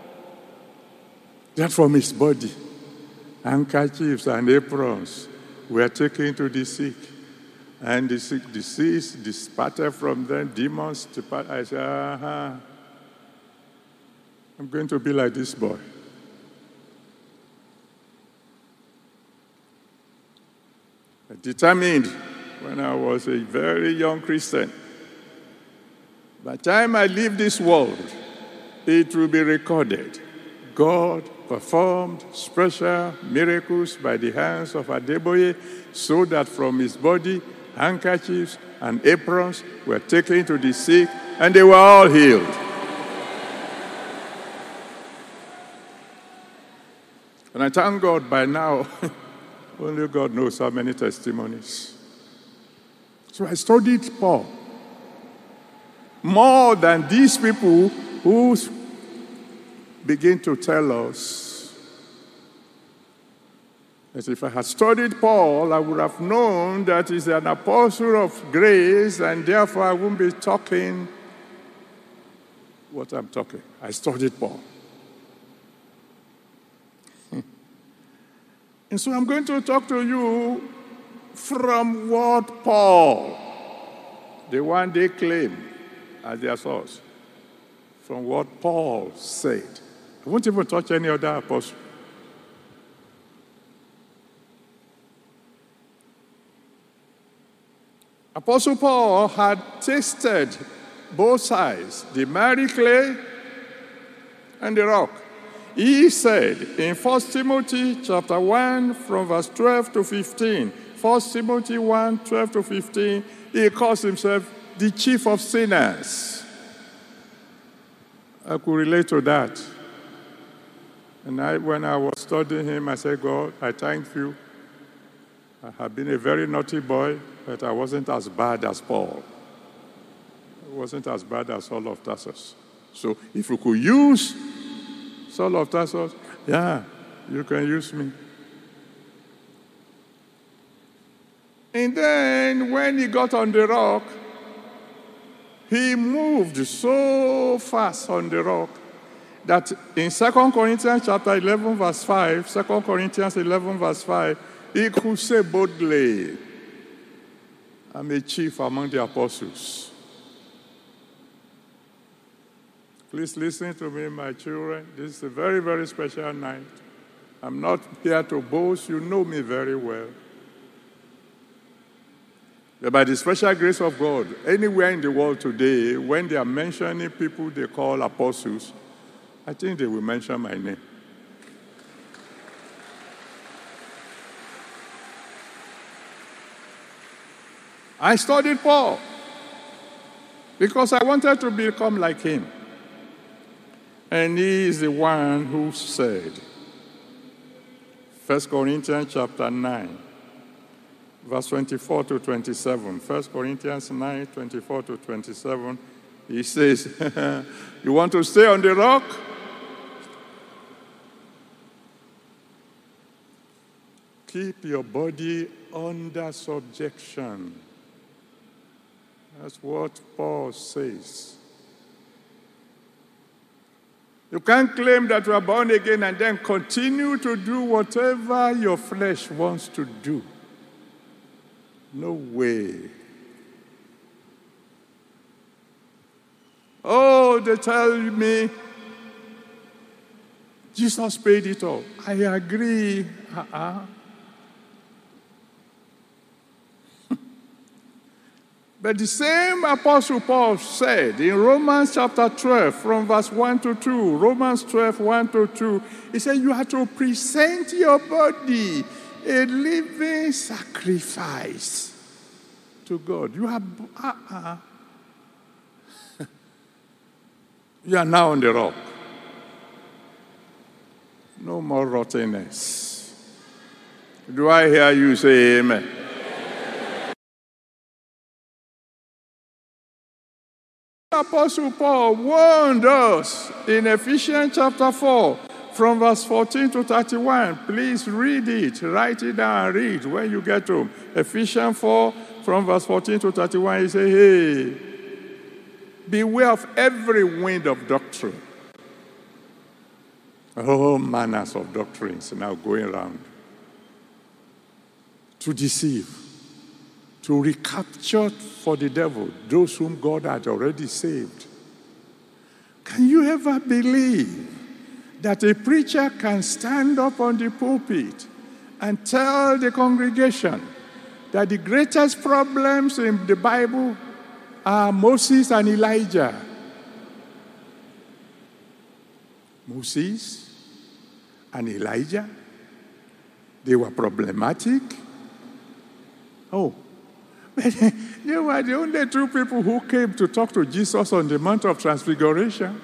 That from his body, handkerchiefs and aprons were taken to the sick. And the sick disease departed from them, demons departed. I said, uh-huh. I'm going to be like this boy. Determined when I was a very young Christian. By the time I leave this world, it will be recorded. God performed special miracles by the hands of Adeboye so that from his body, handkerchiefs and aprons were taken to the sick and they were all healed. And I thank God by now, only God knows how many testimonies. So I studied Paul more than these people who begin to tell us As if I had studied Paul, I would have known that he's an apostle of grace, and therefore I wouldn't be talking what I'm talking. I studied Paul. And so I'm going to talk to you from what Paul, the one they claim as their source, from what Paul said. I won't even touch any other apostle. Apostle Paul had tasted both sides, the miry clay and the rock. He said in 1 Timothy chapter 1 from verse 12 to 15, 1 Timothy 1, 12 to 15, he calls himself the chief of sinners. I could relate to that. And I, when I was studying him, I said, God, I thank you. I have been a very naughty boy, but I wasn't as bad as Paul. I wasn't as bad as Saul of Tarsus. So if you could use Saul of Tarsus, yeah, you can use me. And then when he got on the rock, he moved so fast on the rock that in 2 Corinthians chapter 11 verse 5, 2 Corinthians 11 verse 5, he could say boldly, I'm a chief among the apostles. Please listen to me, my children. This is a very, very special night. I'm not here to boast. You know me very well. But by the special grace of God, anywhere in the world today, when they are mentioning people they call apostles, I think they will mention my name. I studied Paul because I wanted to become like him. And he is the one who said, 1 Corinthians chapter 9, verse 24 to 27. 1 Corinthians 9, 24 to 27. He says, You want to stay on the rock? Keep your body under subjection. That's what Paul says. You can't claim that you are born again and then continue to do whatever your flesh wants to do. No way. Oh, they tell me Jesus paid it all. I agree. Uh-uh. But the same Apostle Paul said in Romans chapter 12, from verse 1 to 2, Romans 12, 1 to 2, he said, You have to present your body a living sacrifice to God. You are, uh-uh. you are now on the rock. No more rottenness. Do I hear you say amen? Apostle Paul warned us in Ephesians chapter 4 from verse 14 to 31. Please read it, write it down read when you get home. Ephesians 4 from verse 14 to 31, he says, Hey, beware of every wind of doctrine. All manners of doctrines now going around to deceive to recapture for the devil those whom God had already saved. Can you ever believe that a preacher can stand up on the pulpit and tell the congregation that the greatest problems in the Bible are Moses and Elijah? Moses and Elijah, they were problematic. Oh, they were the only two people who came to talk to Jesus on the Mount of Transfiguration.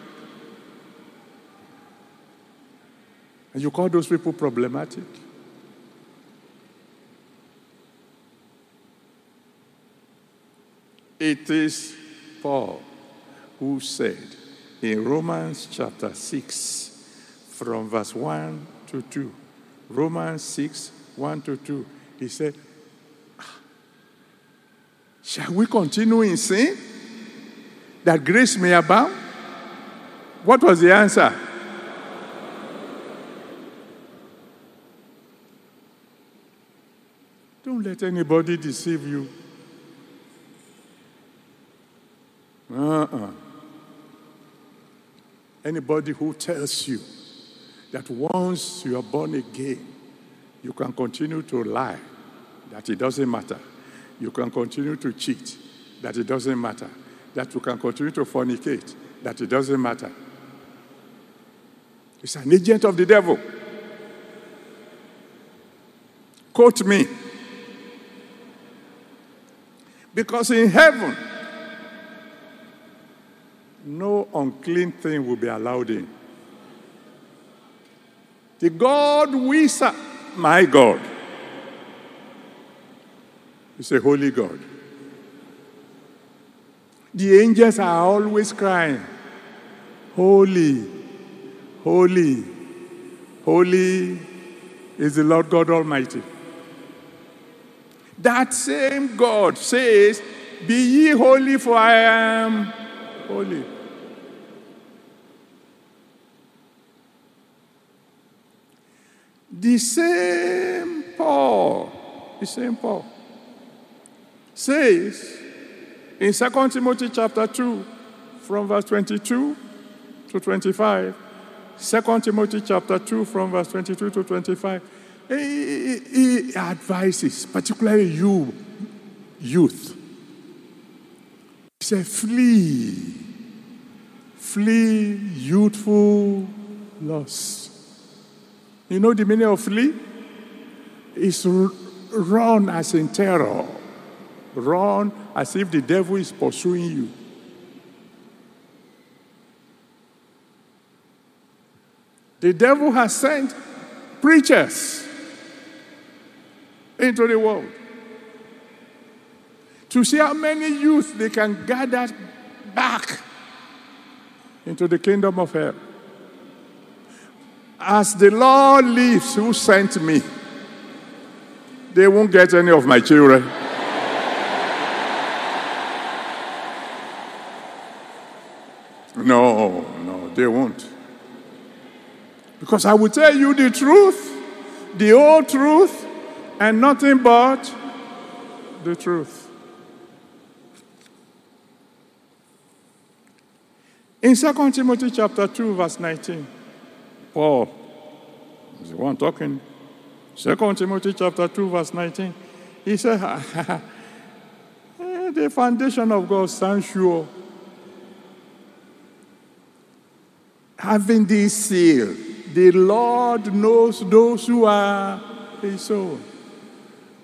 And you call those people problematic? It is Paul who said in Romans chapter 6, from verse 1 to 2, Romans 6, 1 to 2. He said, "Ah, Shall we continue in sin that grace may abound? What was the answer? Don't let anybody deceive you. Uh-uh. Anybody who tells you that once you are born again, you can continue to lie, that it doesn't matter. You can continue to cheat, that it doesn't matter. That you can continue to fornicate, that it doesn't matter. It's an agent of the devil. Quote me. Because in heaven, no unclean thing will be allowed in. The God we serve, my God, is a holy God. The angels are always crying, Holy, holy, holy is the Lord God Almighty. That same God says, Be ye holy, for I am holy. The same Paul, the same Paul, says in 2 Timothy chapter 2, from verse 22 to 25, 2 Timothy chapter 2, from verse 22 to 25, he, he- he advises, particularly you, youth. He said, flee, flee youthful lust. You know the meaning of flee? It's run as in terror, run as if the devil is pursuing you. The devil has sent preachers into the world to see how many youth they can gather back into the kingdom of hell. As the Lord lives, who sent me, they won't get any of my children. No, no, they won't. Because I will tell you the truth, the whole truth, and nothing but the truth. In 2 Timothy chapter 2, verse 19, Paul is the one talking. 2 Timothy chapter 2, verse 19, he said, "Eh, The foundation of God stands sure. Having this seal, the Lord knows those who are his own.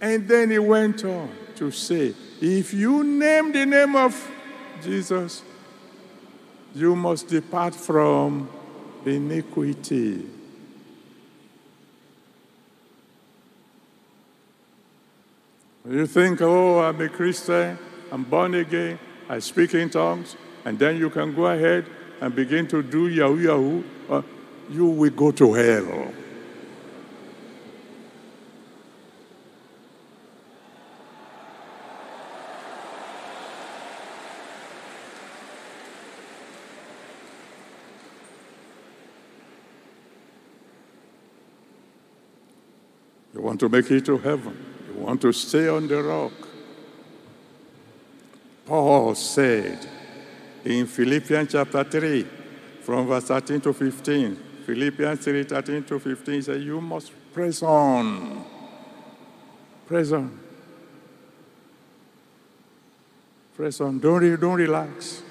And then he went on to say, If you name the name of Jesus, you must depart from iniquity. You think, oh, I'm a Christian, I'm born again, I speak in tongues, and then you can go ahead and begin to do Yahoo Yahoo, uh, you will go to hell. You want to make it to heaven. You want to stay on the rock. Paul said in Philippians chapter 3, from verse 13 to 15, Philippians 3 13 to 15, he said, You must press on. Press on. Press on. Don't, re- don't relax.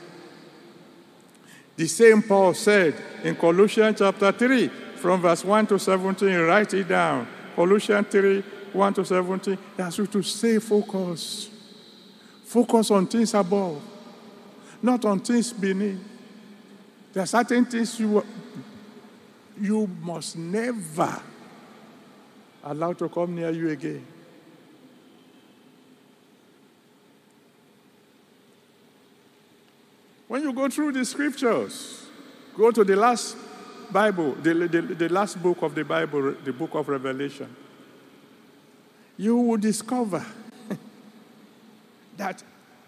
The same Paul said in Colossians chapter 3, from verse 1 to 17, write it down. Colossians 3, 1 to 17, he asks you to stay focused. Focus on things above, not on things beneath. There are certain things you, you must never allow to come near you again. When you go through the scriptures, go to the last Bible, the, the, the last book of the Bible, the book of Revelation. you will discover that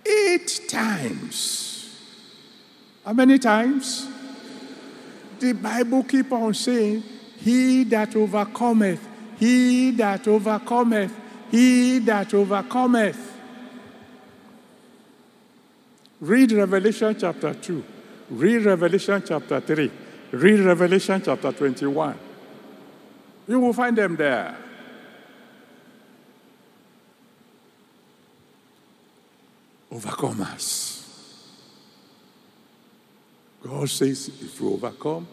eight times, how many times? The Bible keep on saying, He that overcometh, he that overcometh, he that overcometh. Read Revelation chapter 2. Read Revelation chapter 3. Read Revelation chapter 21. You will find them there. Overcomers. God says, if you overcome,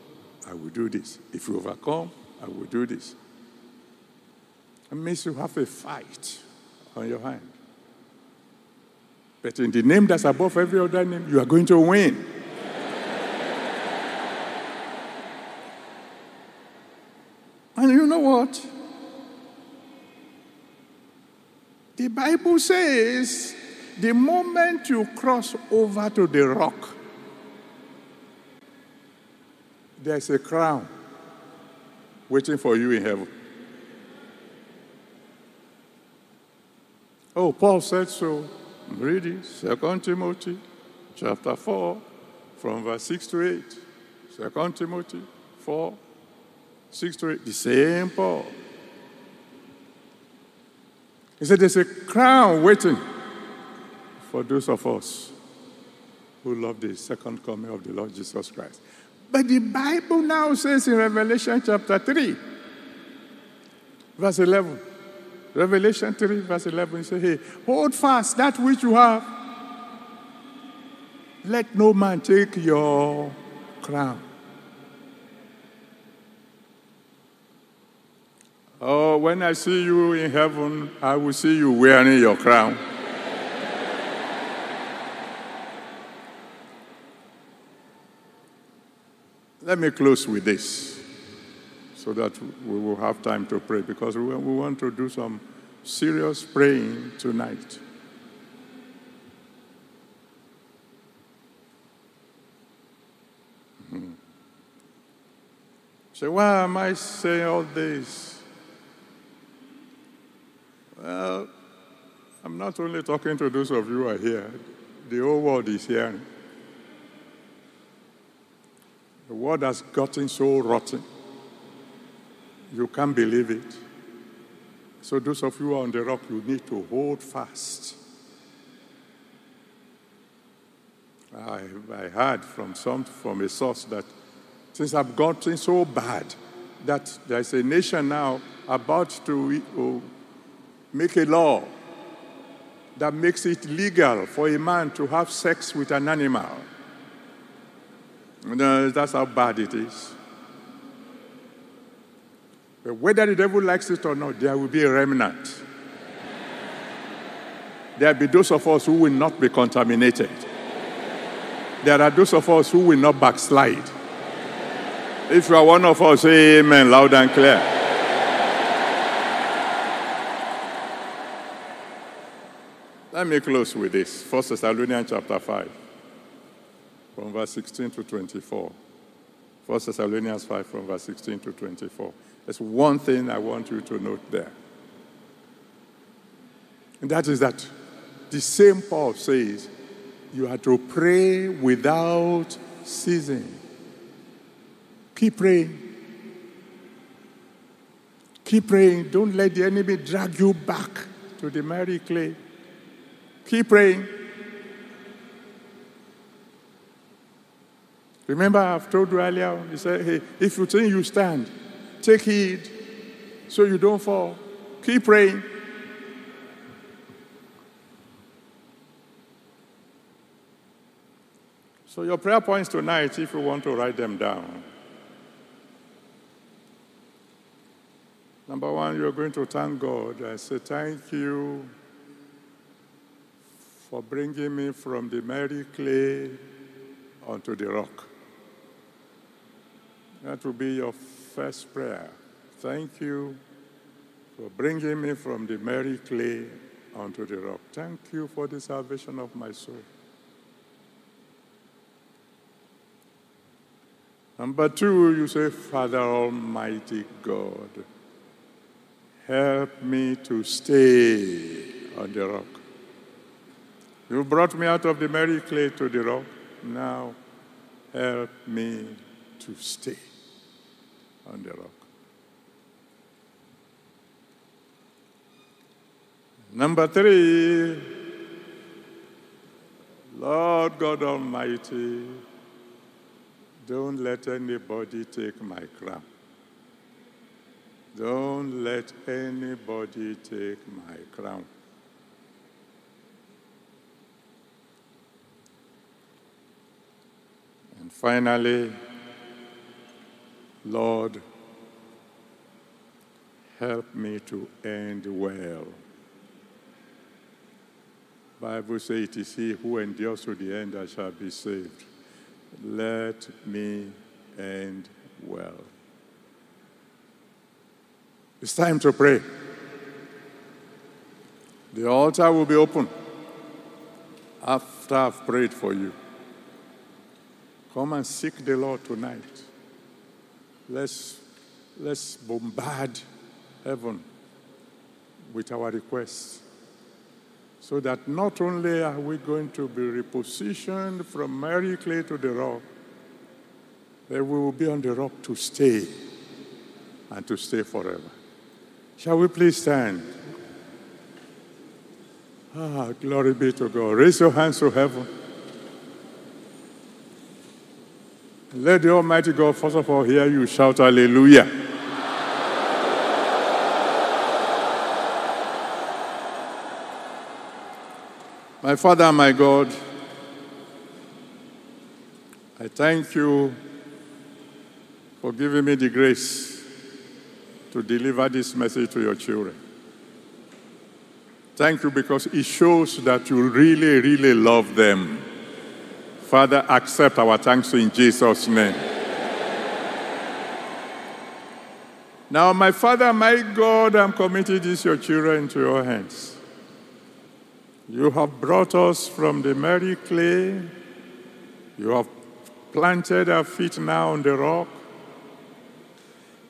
I will do this. If you overcome, I will do this. It means you have a fight on your hand. But in the name that's above every other name, you are going to win. and you know what? The Bible says the moment you cross over to the rock, there's a crown waiting for you in heaven. Oh, Paul said so. Read it. Second Timothy chapter 4, from verse 6 to 8. Second Timothy 4, 6 to 8. The same Paul. He said there's a crown waiting for those of us who love the second coming of the Lord Jesus Christ. But the Bible now says in Revelation chapter 3, verse 11, Revelation 3, verse 11 says, Hey, hold fast that which you have. Let no man take your crown. Oh, when I see you in heaven, I will see you wearing your crown. Let me close with this so that we will have time to pray because we want to do some serious praying tonight. Mm-hmm. So, why am I saying all this? Well, I'm not only talking to those of you who are here, the whole world is hearing. The world has gotten so rotten. You can't believe it. So, those of you on the rock, you need to hold fast. I, I heard from some from a source that things have gotten so bad that there's a nation now about to make a law that makes it legal for a man to have sex with an animal. That's how bad it is. But whether the devil likes it or not, there will be a remnant. There will be those of us who will not be contaminated. There are those of us who will not backslide. If you are one of us, say amen loud and clear. Let me close with this. First Thessalonians chapter 5 from verse 16 to 24. 1 Thessalonians 5 from verse 16 to 24. There's one thing I want you to note there. And that is that the same Paul says you are to pray without ceasing. Keep praying. Keep praying. Don't let the enemy drag you back to the miry clay. Keep praying. Remember, I've told you earlier, he said, hey, if you think you stand, take heed so you don't fall. Keep praying. So, your prayer points tonight, if you want to write them down. Number one, you're going to thank God. I say, Thank you for bringing me from the miry clay onto the rock. That will be your first prayer. Thank you for bringing me from the miry clay onto the rock. Thank you for the salvation of my soul. Number two, you say, Father Almighty God, help me to stay on the rock. You brought me out of the miry clay to the rock. Now, help me to stay on the rock. Number three, Lord God Almighty, don't let anybody take my crown. Don't let anybody take my crown. And finally, Lord, help me to end well. Bible says it is he who endures to the end that shall be saved. Let me end well. It's time to pray. The altar will be open after I've prayed for you. Come and seek the Lord tonight. Let's, let's bombard heaven with our requests so that not only are we going to be repositioned from miry clay to the rock, but we will be on the rock to stay and to stay forever. Shall we please stand? Ah, glory be to God. Raise your hands to heaven. Let the Almighty God, first of all, hear you shout hallelujah. My Father, my God, I thank you for giving me the grace to deliver this message to your children. Thank you because it shows that you really, really love them. Father, accept our thanks in Jesus' name. Now, my Father, my God, I'm committing these your children into your hands. You have brought us from the miry clay. You have planted our feet now on the rock.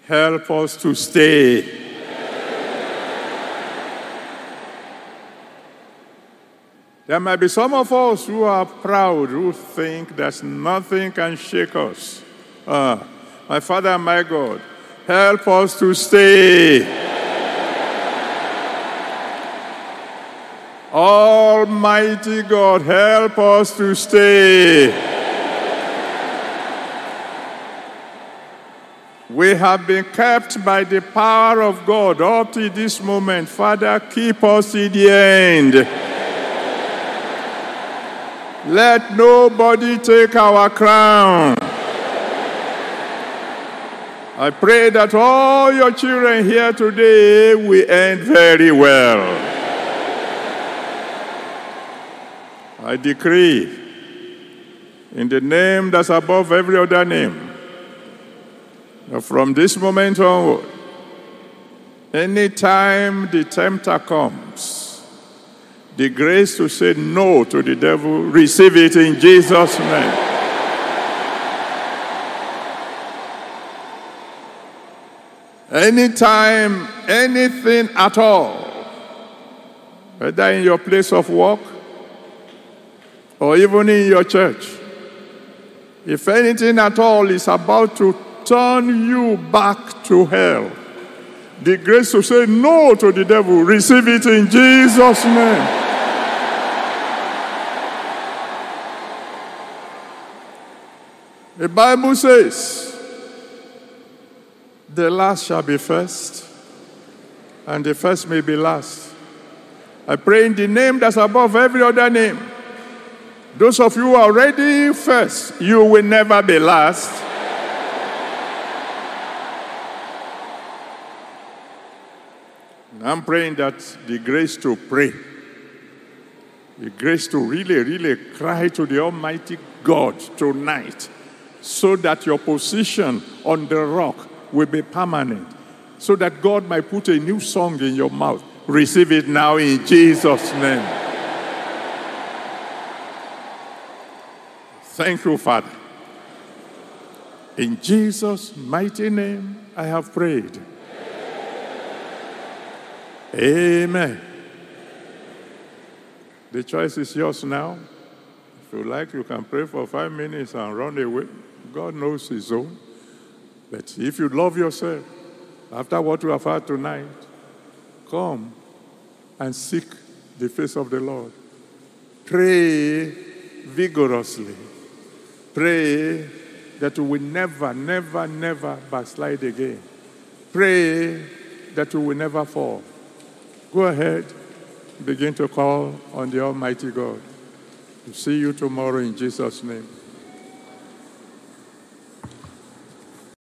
Help us to stay. There might be some of us who are proud, who think that nothing can shake us. Uh, my Father, my God, help us to stay. Almighty God, help us to stay. We have been kept by the power of God up to this moment. Father, keep us to the end. Let nobody take our crown. I pray that all your children here today will end very well. I decree in the name that's above every other name that from this moment onward, anytime the tempter comes, the grace to say no to the devil, receive it in Jesus' name. Anytime, anything at all, whether in your place of work or even in your church, if anything at all is about to turn you back to hell, the grace to say no to the devil, receive it in Jesus' name. The Bible says, the last shall be first, and the first may be last. I pray in the name that's above every other name. Those of you who are ready first, you will never be last. I'm praying that the grace to pray, the grace to really, really cry to the Almighty God tonight, so that your position on the rock will be permanent, so that God might put a new song in your mouth. Receive it now in Jesus' name. Thank you, Father. In Jesus' mighty name, I have prayed. Amen. The choice is yours now. If you like, you can pray for five minutes and run away. God knows His own. But if you love yourself, after what you have had tonight, come and seek the face of the Lord. Pray vigorously. Pray that you will never, never, never backslide again. Pray that you will never fall. Go ahead, begin to call on the Almighty God. See you tomorrow in Jesus' name.